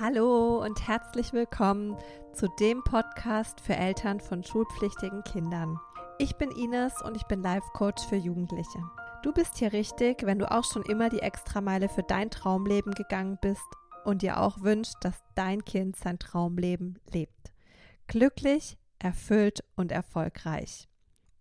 Hallo und herzlich willkommen zu dem Podcast für Eltern von schulpflichtigen Kindern. Ich bin Ines und ich bin Life Coach für Jugendliche. Du bist hier richtig, wenn du auch schon immer die Extrameile für dein Traumleben gegangen bist und dir auch wünscht, dass dein Kind sein Traumleben lebt. Glücklich, erfüllt und erfolgreich.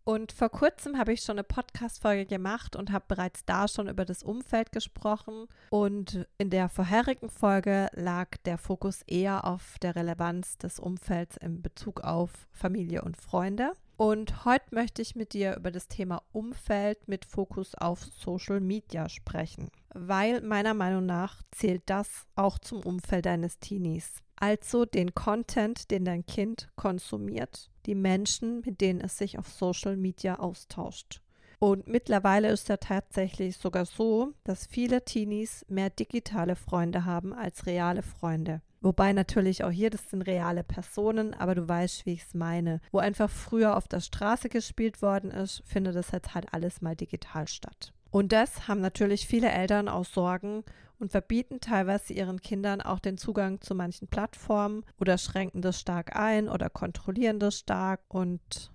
Und vor kurzem habe ich schon eine Podcast-Folge gemacht und habe bereits da schon über das Umfeld gesprochen. Und in der vorherigen Folge lag der Fokus eher auf der Relevanz des Umfelds in Bezug auf Familie und Freunde. Und heute möchte ich mit dir über das Thema Umfeld mit Fokus auf Social Media sprechen, weil meiner Meinung nach zählt das auch zum Umfeld deines Teenies. Also den Content, den dein Kind konsumiert die Menschen, mit denen es sich auf Social Media austauscht. Und mittlerweile ist ja tatsächlich sogar so, dass viele Teenies mehr digitale Freunde haben als reale Freunde. Wobei natürlich auch hier, das sind reale Personen, aber du weißt, wie ich es meine. Wo einfach früher auf der Straße gespielt worden ist, findet es jetzt halt alles mal digital statt. Und das haben natürlich viele Eltern aus Sorgen und verbieten teilweise ihren Kindern auch den Zugang zu manchen Plattformen oder schränken das stark ein oder kontrollieren das stark und.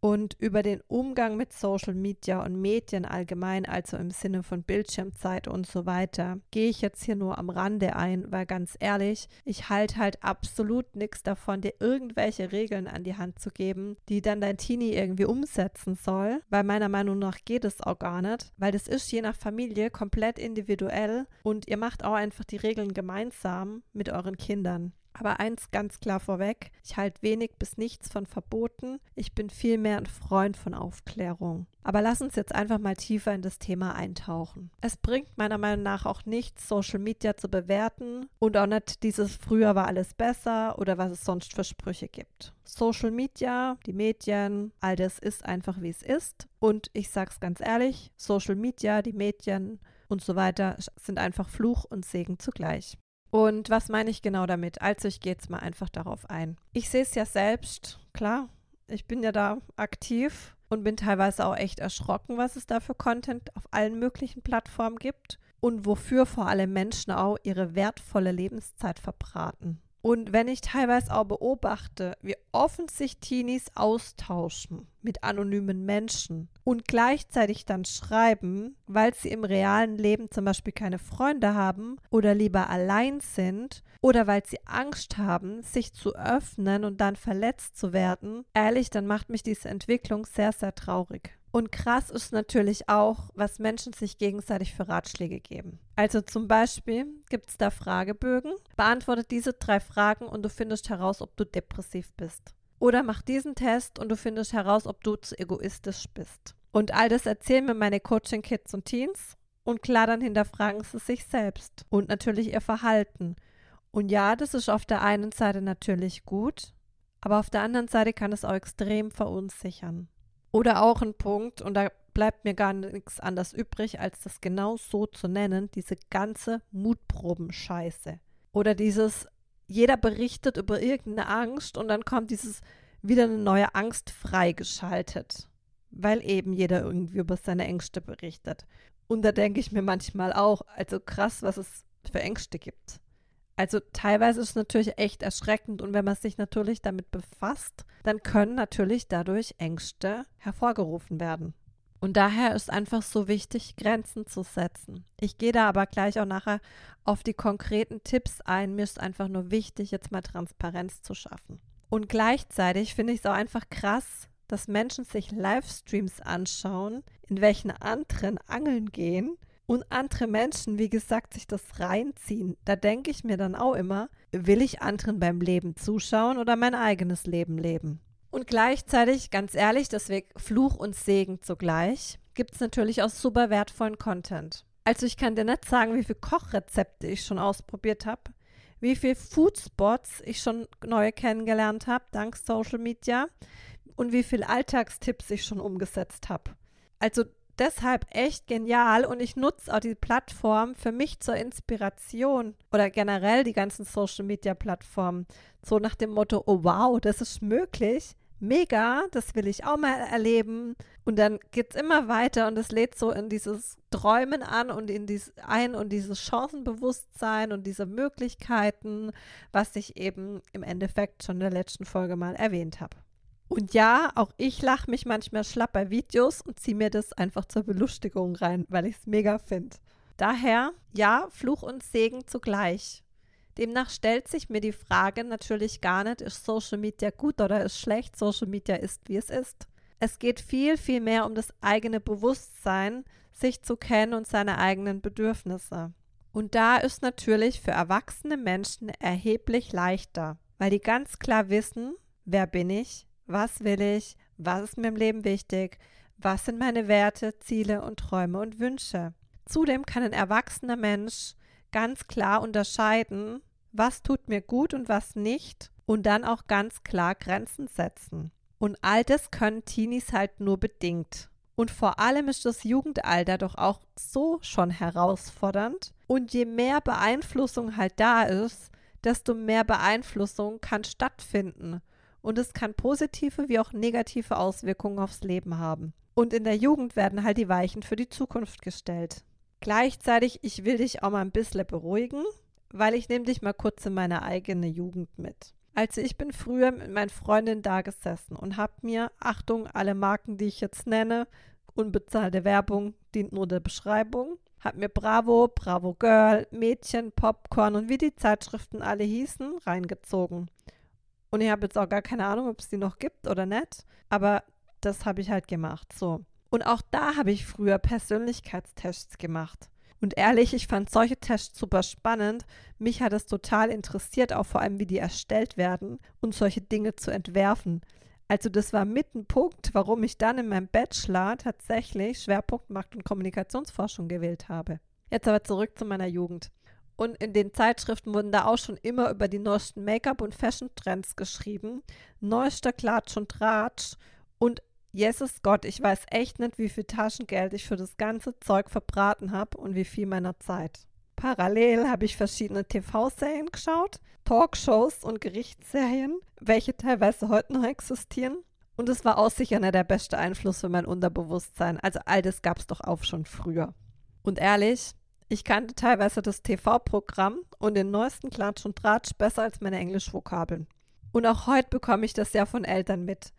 Und über den Umgang mit Social Media und Medien allgemein, also im Sinne von Bildschirmzeit und so weiter, gehe ich jetzt hier nur am Rande ein, weil ganz ehrlich, ich halte halt absolut nichts davon, dir irgendwelche Regeln an die Hand zu geben, die dann dein Teenie irgendwie umsetzen soll, weil meiner Meinung nach geht es auch gar nicht, weil das ist je nach Familie komplett individuell und ihr macht auch einfach die Regeln gemeinsam mit euren Kindern. Aber eins ganz klar vorweg, ich halte wenig bis nichts von Verboten, ich bin vielmehr ein Freund von Aufklärung. Aber lass uns jetzt einfach mal tiefer in das Thema eintauchen. Es bringt meiner Meinung nach auch nichts, Social Media zu bewerten und auch nicht dieses früher war alles besser oder was es sonst für Sprüche gibt. Social Media, die Medien, all das ist einfach wie es ist. Und ich sag's ganz ehrlich, Social Media, die Medien und so weiter sind einfach Fluch und Segen zugleich. Und was meine ich genau damit? Also ich gehe jetzt mal einfach darauf ein. Ich sehe es ja selbst, klar, ich bin ja da aktiv und bin teilweise auch echt erschrocken, was es da für Content auf allen möglichen Plattformen gibt und wofür vor allem Menschen auch ihre wertvolle Lebenszeit verbraten. Und wenn ich teilweise auch beobachte, wie offen sich Teenies austauschen mit anonymen Menschen und gleichzeitig dann schreiben, weil sie im realen Leben zum Beispiel keine Freunde haben oder lieber allein sind oder weil sie Angst haben, sich zu öffnen und dann verletzt zu werden, ehrlich, dann macht mich diese Entwicklung sehr, sehr traurig. Und krass ist natürlich auch, was Menschen sich gegenseitig für Ratschläge geben. Also zum Beispiel gibt es da Fragebögen. Beantworte diese drei Fragen und du findest heraus, ob du depressiv bist. Oder mach diesen Test und du findest heraus, ob du zu egoistisch bist. Und all das erzählen mir meine Coaching-Kids und Teens. Und klar, dann hinterfragen sie sich selbst und natürlich ihr Verhalten. Und ja, das ist auf der einen Seite natürlich gut, aber auf der anderen Seite kann es auch extrem verunsichern. Oder auch ein Punkt, und da bleibt mir gar nichts anderes übrig, als das genau so zu nennen, diese ganze Mutproben-Scheiße. Oder dieses, jeder berichtet über irgendeine Angst und dann kommt dieses wieder eine neue Angst freigeschaltet. Weil eben jeder irgendwie über seine Ängste berichtet. Und da denke ich mir manchmal auch, also krass, was es für Ängste gibt. Also teilweise ist es natürlich echt erschreckend und wenn man sich natürlich damit befasst, dann können natürlich dadurch Ängste hervorgerufen werden. Und daher ist einfach so wichtig, Grenzen zu setzen. Ich gehe da aber gleich auch nachher auf die konkreten Tipps ein. Mir ist einfach nur wichtig, jetzt mal Transparenz zu schaffen. Und gleichzeitig finde ich es auch einfach krass, dass Menschen sich Livestreams anschauen, in welchen anderen angeln gehen und andere Menschen, wie gesagt, sich das reinziehen, da denke ich mir dann auch immer, will ich anderen beim Leben zuschauen oder mein eigenes Leben leben? Und gleichzeitig, ganz ehrlich, deswegen Fluch und Segen zugleich, gibt es natürlich auch super wertvollen Content. Also ich kann dir nicht sagen, wie viele Kochrezepte ich schon ausprobiert habe, wie viele Foodspots ich schon neue kennengelernt habe, dank Social Media und wie viele Alltagstipps ich schon umgesetzt habe. Also deshalb echt genial und ich nutze auch die Plattform für mich zur Inspiration oder generell die ganzen Social Media Plattformen. So nach dem Motto, oh wow, das ist möglich. mega, das will ich auch mal erleben. Und dann geht es immer weiter und es lädt so in dieses Träumen an und in dies ein und dieses Chancenbewusstsein und diese Möglichkeiten, was ich eben im Endeffekt schon in der letzten Folge mal erwähnt habe. Und ja, auch ich lache mich manchmal schlapp bei Videos und ziehe mir das einfach zur Belustigung rein, weil ich es mega finde. Daher, ja, Fluch und Segen zugleich. Demnach stellt sich mir die Frage natürlich gar nicht, ist Social Media gut oder ist schlecht? Social Media ist, wie es ist. Es geht viel, viel mehr um das eigene Bewusstsein, sich zu kennen und seine eigenen Bedürfnisse. Und da ist natürlich für erwachsene Menschen erheblich leichter, weil die ganz klar wissen, wer bin ich, was will ich, was ist mir im Leben wichtig, was sind meine Werte, Ziele und Träume und Wünsche. Zudem kann ein erwachsener Mensch ganz klar unterscheiden, was tut mir gut und was nicht und dann auch ganz klar Grenzen setzen. Und all das können Teenies halt nur bedingt. Und vor allem ist das Jugendalter doch auch so schon herausfordernd. Und je mehr Beeinflussung halt da ist, desto mehr Beeinflussung kann stattfinden. Und es kann positive wie auch negative Auswirkungen aufs Leben haben. Und in der Jugend werden halt die Weichen für die Zukunft gestellt. Gleichzeitig, ich will dich auch mal ein bisschen beruhigen weil ich nehme dich mal kurz in meine eigene Jugend mit. Also ich bin früher mit meinen Freundinnen da gesessen und habe mir, Achtung, alle Marken, die ich jetzt nenne, unbezahlte Werbung dient nur der Beschreibung, habe mir Bravo, Bravo Girl, Mädchen, Popcorn und wie die Zeitschriften alle hießen, reingezogen. Und ich habe jetzt auch gar keine Ahnung, ob es die noch gibt oder nicht, aber das habe ich halt gemacht, so. Und auch da habe ich früher Persönlichkeitstests gemacht. Und ehrlich, ich fand solche Tests super spannend. Mich hat es total interessiert, auch vor allem, wie die erstellt werden und solche Dinge zu entwerfen. Also das war mit ein Punkt, warum ich dann in meinem Bachelor tatsächlich Schwerpunkt Markt- und Kommunikationsforschung gewählt habe. Jetzt aber zurück zu meiner Jugend. Und in den Zeitschriften wurden da auch schon immer über die neuesten Make-up- und Fashion-Trends geschrieben. Neuester Klatsch und Tratsch. Und Jesus Gott, ich weiß echt nicht, wie viel Taschengeld ich für das ganze Zeug verbraten habe und wie viel meiner Zeit. Parallel habe ich verschiedene TV-Serien geschaut, Talkshows und Gerichtsserien, welche teilweise heute noch existieren. Und es war auch sicher nicht der beste Einfluss für mein Unterbewusstsein. Also all das gab es doch auch schon früher. Und ehrlich, ich kannte teilweise das TV-Programm und den neuesten Klatsch und Tratsch besser als meine Englischvokabeln. Und auch heute bekomme ich das ja von Eltern mit.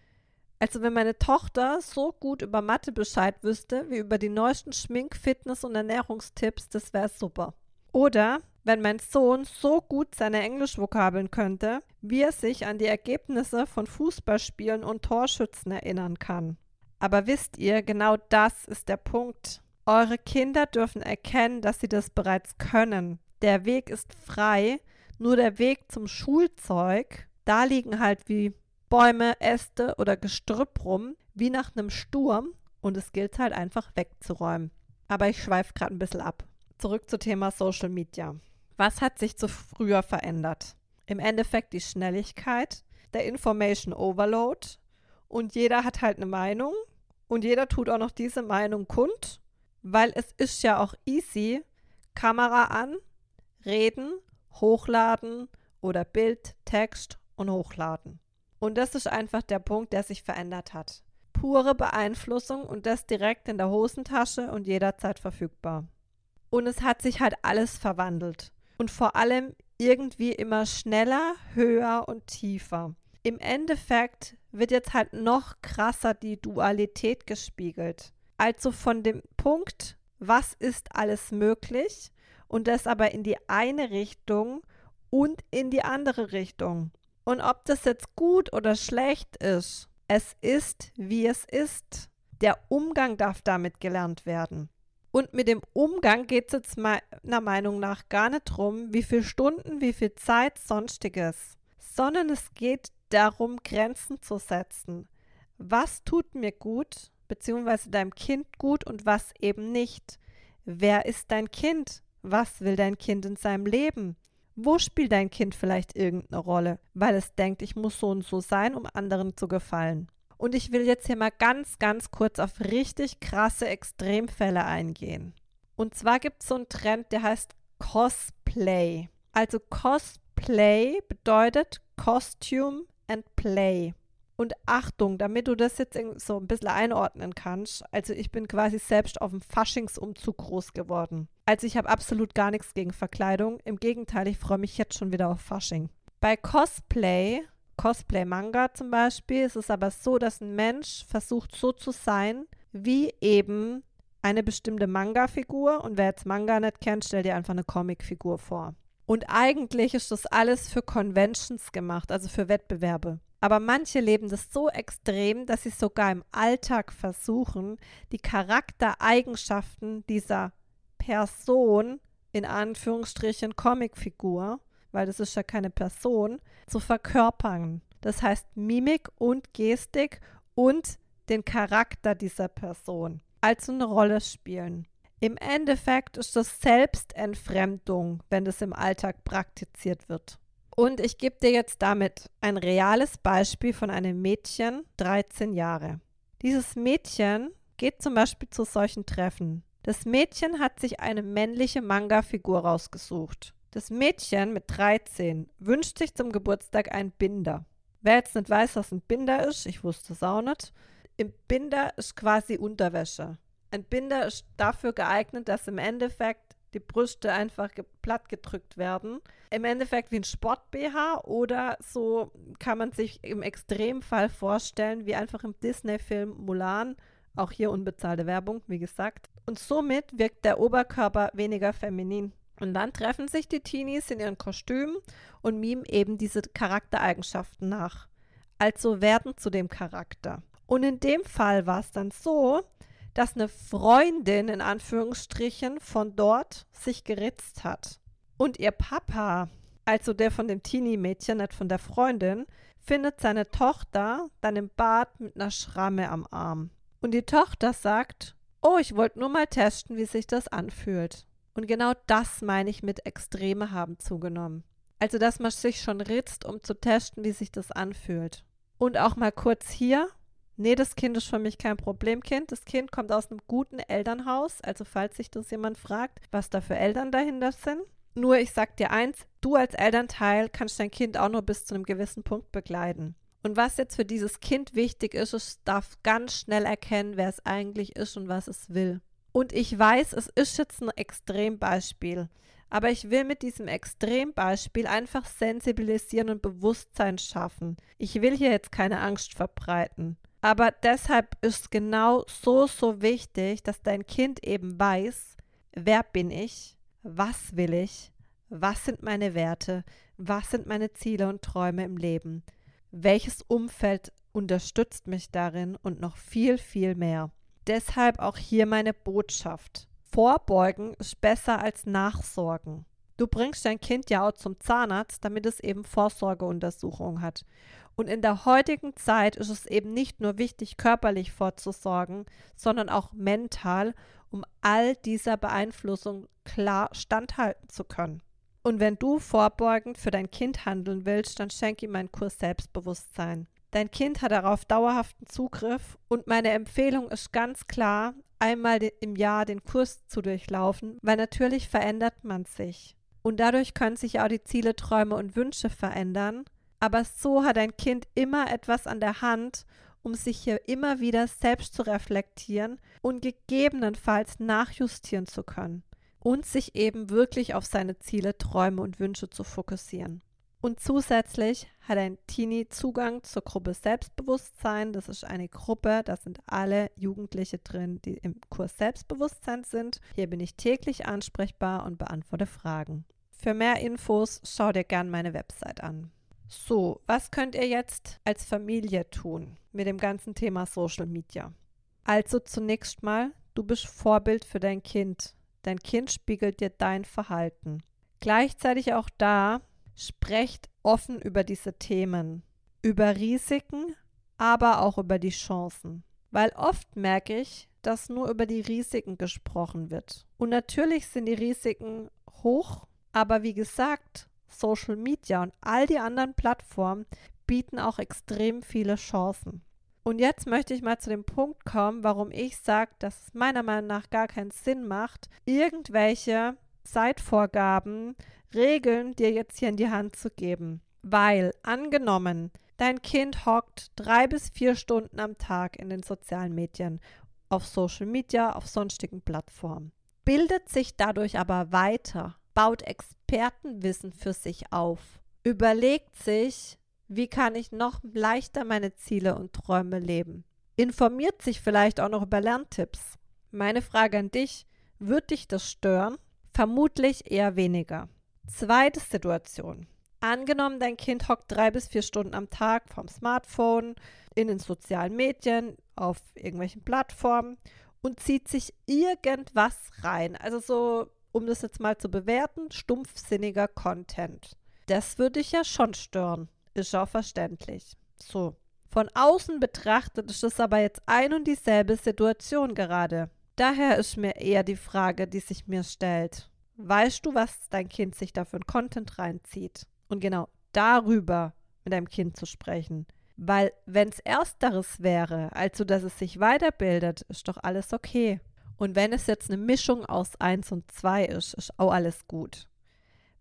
Also wenn meine Tochter so gut über Mathe Bescheid wüsste, wie über die neuesten Schmink-, Fitness- und Ernährungstipps, das wäre super. Oder wenn mein Sohn so gut seine Englischvokabeln könnte, wie er sich an die Ergebnisse von Fußballspielen und Torschützen erinnern kann. Aber wisst ihr, genau das ist der Punkt. Eure Kinder dürfen erkennen, dass sie das bereits können. Der Weg ist frei, nur der Weg zum Schulzeug, da liegen halt wie Bäume, Äste oder Gestrüpp rum, wie nach einem Sturm und es gilt halt einfach wegzuräumen. Aber ich schweife gerade ein bisschen ab. Zurück zum Thema Social Media. Was hat sich zu früher verändert? Im Endeffekt die Schnelligkeit, der Information Overload und jeder hat halt eine Meinung und jeder tut auch noch diese Meinung kund, weil es ist ja auch easy, Kamera an, reden, hochladen oder Bild, Text und hochladen. Und das ist einfach der Punkt, der sich verändert hat. Pure Beeinflussung und das direkt in der Hosentasche und jederzeit verfügbar. Und es hat sich halt alles verwandelt. Und vor allem irgendwie immer schneller, höher und tiefer. Im Endeffekt wird jetzt halt noch krasser die Dualität gespiegelt. Also von dem Punkt, was ist alles möglich und das aber in die eine Richtung und in die andere Richtung. Und ob das jetzt gut oder schlecht ist, es ist, wie es ist. Der Umgang darf damit gelernt werden. Und mit dem Umgang geht es jetzt meiner Meinung nach gar nicht darum, wie viele Stunden, wie viel Zeit, sonstiges, sondern es geht darum, Grenzen zu setzen. Was tut mir gut, beziehungsweise deinem Kind gut und was eben nicht? Wer ist dein Kind? Was will dein Kind in seinem Leben? Wo spielt dein Kind vielleicht irgendeine Rolle, weil es denkt, ich muss so und so sein, um anderen zu gefallen? Und ich will jetzt hier mal ganz, ganz kurz auf richtig krasse Extremfälle eingehen. Und zwar gibt es so einen Trend, der heißt Cosplay. Also Cosplay bedeutet Costume and Play. Und Achtung, damit du das jetzt so ein bisschen einordnen kannst. Also ich bin quasi selbst auf dem Faschingsumzug groß geworden. Also ich habe absolut gar nichts gegen Verkleidung. Im Gegenteil, ich freue mich jetzt schon wieder auf Fasching. Bei Cosplay, Cosplay-Manga zum Beispiel, ist es aber so, dass ein Mensch versucht so zu sein, wie eben eine bestimmte Manga-Figur. Und wer jetzt Manga nicht kennt, stell dir einfach eine Comic-Figur vor. Und eigentlich ist das alles für Conventions gemacht, also für Wettbewerbe. Aber manche leben das so extrem, dass sie sogar im Alltag versuchen, die Charaktereigenschaften dieser Person, in Anführungsstrichen Comicfigur, weil das ist ja keine Person, zu verkörpern. Das heißt Mimik und Gestik und den Charakter dieser Person, also eine Rolle spielen. Im Endeffekt ist das Selbstentfremdung, wenn das im Alltag praktiziert wird. Und ich gebe dir jetzt damit ein reales Beispiel von einem Mädchen, 13 Jahre. Dieses Mädchen geht zum Beispiel zu solchen Treffen. Das Mädchen hat sich eine männliche Manga-Figur rausgesucht. Das Mädchen mit 13 wünscht sich zum Geburtstag einen Binder. Wer jetzt nicht weiß, was ein Binder ist, ich wusste es auch nicht. Im Binder ist quasi Unterwäsche. Ein Binder ist dafür geeignet, dass im Endeffekt die Brüste einfach platt gedrückt werden. Im Endeffekt wie ein Sport-BH oder so kann man sich im Extremfall vorstellen, wie einfach im Disney-Film Mulan. Auch hier unbezahlte Werbung, wie gesagt. Und somit wirkt der Oberkörper weniger feminin. Und dann treffen sich die Teenies in ihren Kostümen und mimen eben diese Charaktereigenschaften nach. Also werden zu dem Charakter. Und in dem Fall war es dann so, dass eine Freundin in Anführungsstrichen von dort sich geritzt hat. Und ihr Papa, also der von dem Teenie-Mädchen, nicht von der Freundin, findet seine Tochter dann im Bad mit einer Schramme am Arm. Und die Tochter sagt, oh, ich wollte nur mal testen, wie sich das anfühlt. Und genau das meine ich mit Extreme haben zugenommen. Also, dass man sich schon ritzt, um zu testen, wie sich das anfühlt. Und auch mal kurz hier, Nee, das Kind ist für mich kein Problemkind. Das Kind kommt aus einem guten Elternhaus. Also falls sich das jemand fragt, was da für Eltern dahinter sind. Nur ich sag dir eins, du als Elternteil kannst dein Kind auch nur bis zu einem gewissen Punkt begleiten. Und was jetzt für dieses Kind wichtig ist, es darf ganz schnell erkennen, wer es eigentlich ist und was es will. Und ich weiß, es ist jetzt ein Extrembeispiel. Aber ich will mit diesem Extrembeispiel einfach sensibilisieren und Bewusstsein schaffen. Ich will hier jetzt keine Angst verbreiten. Aber deshalb ist genau so, so wichtig, dass dein Kind eben weiß, wer bin ich, was will ich, was sind meine Werte, was sind meine Ziele und Träume im Leben, welches Umfeld unterstützt mich darin und noch viel, viel mehr. Deshalb auch hier meine Botschaft. Vorbeugen ist besser als Nachsorgen. Du bringst dein Kind ja auch zum Zahnarzt, damit es eben Vorsorgeuntersuchungen hat. Und in der heutigen Zeit ist es eben nicht nur wichtig, körperlich vorzusorgen, sondern auch mental, um all dieser Beeinflussung klar standhalten zu können. Und wenn du vorbeugend für dein Kind handeln willst, dann schenk ihm einen Kurs Selbstbewusstsein. Dein Kind hat darauf dauerhaften Zugriff und meine Empfehlung ist ganz klar, einmal im Jahr den Kurs zu durchlaufen, weil natürlich verändert man sich. Und dadurch können sich auch die Ziele, Träume und Wünsche verändern aber so hat ein Kind immer etwas an der Hand, um sich hier immer wieder selbst zu reflektieren und gegebenenfalls nachjustieren zu können und sich eben wirklich auf seine Ziele, Träume und Wünsche zu fokussieren. Und zusätzlich hat ein Teenie Zugang zur Gruppe Selbstbewusstsein. Das ist eine Gruppe, da sind alle Jugendliche drin, die im Kurs Selbstbewusstsein sind. Hier bin ich täglich ansprechbar und beantworte Fragen. Für mehr Infos schau dir gern meine Website an. So, was könnt ihr jetzt als Familie tun mit dem ganzen Thema Social Media? Also zunächst mal, du bist Vorbild für dein Kind. Dein Kind spiegelt dir dein Verhalten. Gleichzeitig auch da, sprecht offen über diese Themen, über Risiken, aber auch über die Chancen. Weil oft merke ich, dass nur über die Risiken gesprochen wird. Und natürlich sind die Risiken hoch, aber wie gesagt, Social Media und all die anderen Plattformen bieten auch extrem viele Chancen. Und jetzt möchte ich mal zu dem Punkt kommen, warum ich sage, dass es meiner Meinung nach gar keinen Sinn macht, irgendwelche Zeitvorgaben, Regeln dir jetzt hier in die Hand zu geben. Weil angenommen, Dein Kind hockt drei bis vier Stunden am Tag in den sozialen Medien, auf Social Media, auf sonstigen Plattformen, bildet sich dadurch aber weiter, baut Expertenwissen für sich auf, überlegt sich, wie kann ich noch leichter meine Ziele und Träume leben, informiert sich vielleicht auch noch über Lerntipps. Meine Frage an dich, wird dich das stören? Vermutlich eher weniger. Zweite Situation. Angenommen, dein Kind hockt drei bis vier Stunden am Tag vom Smartphone, in den sozialen Medien, auf irgendwelchen Plattformen und zieht sich irgendwas rein. Also so, um das jetzt mal zu bewerten, stumpfsinniger Content. Das würde ich ja schon stören. Ist auch verständlich. So. Von außen betrachtet ist es aber jetzt ein und dieselbe Situation gerade. Daher ist mir eher die Frage, die sich mir stellt. Weißt du, was dein Kind sich da für ein Content reinzieht? und genau darüber mit deinem Kind zu sprechen. Weil wenn es ersteres wäre, also dass es sich weiterbildet, ist doch alles okay. Und wenn es jetzt eine Mischung aus 1 und 2 ist, ist auch alles gut.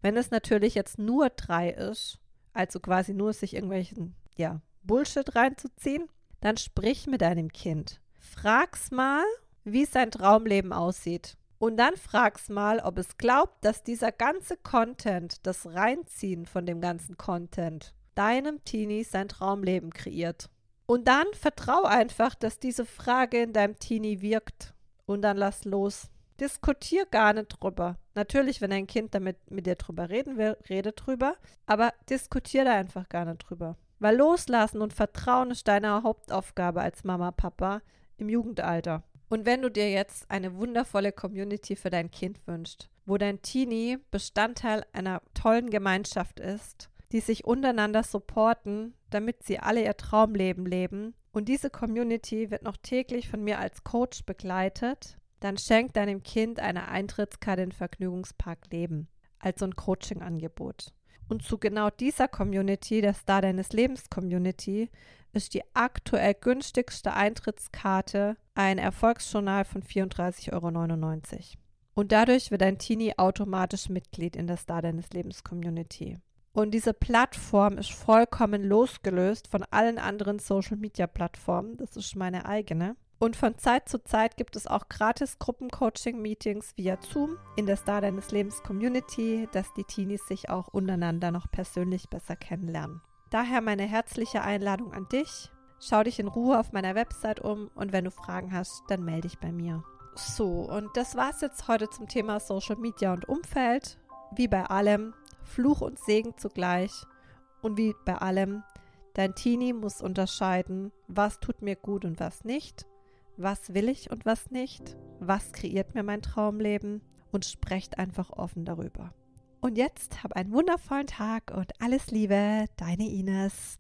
Wenn es natürlich jetzt nur 3 ist, also quasi nur sich irgendwelchen, ja, Bullshit reinzuziehen, dann sprich mit deinem Kind. Frag's mal, wie sein Traumleben aussieht. Und dann frag's mal, ob es glaubt, dass dieser ganze Content, das Reinziehen von dem ganzen Content, deinem Teenie sein Traumleben kreiert. Und dann vertrau einfach, dass diese Frage in deinem Teenie wirkt. Und dann lass los. Diskutier gar nicht drüber. Natürlich, wenn dein Kind damit mit dir drüber reden will, rede drüber. Aber diskutier da einfach gar nicht drüber. Weil loslassen und Vertrauen ist deine Hauptaufgabe als Mama, Papa im Jugendalter. Und wenn du dir jetzt eine wundervolle Community für dein Kind wünschst, wo dein Teenie Bestandteil einer tollen Gemeinschaft ist, die sich untereinander supporten, damit sie alle ihr Traumleben leben, und diese Community wird noch täglich von mir als Coach begleitet, dann schenk deinem Kind eine Eintrittskarte in Vergnügungspark Leben als so ein Coaching-Angebot. Und zu genau dieser Community, der Star deines Lebens Community, ist die aktuell günstigste Eintrittskarte ein Erfolgsjournal von 34,99 Euro. Und dadurch wird ein Teenie automatisch Mitglied in der Star deines Lebens Community. Und diese Plattform ist vollkommen losgelöst von allen anderen Social Media Plattformen. Das ist meine eigene. Und von Zeit zu Zeit gibt es auch gratis Gruppencoaching-Meetings via Zoom in der Star deines Lebens Community, dass die Teenies sich auch untereinander noch persönlich besser kennenlernen. Daher meine herzliche Einladung an dich. Schau dich in Ruhe auf meiner Website um und wenn du Fragen hast, dann melde dich bei mir. So, und das war's jetzt heute zum Thema Social Media und Umfeld. Wie bei allem, Fluch und Segen zugleich. Und wie bei allem, dein Teenie muss unterscheiden, was tut mir gut und was nicht, was will ich und was nicht, was kreiert mir mein Traumleben und sprecht einfach offen darüber. Und jetzt hab einen wundervollen Tag und alles Liebe, deine Ines.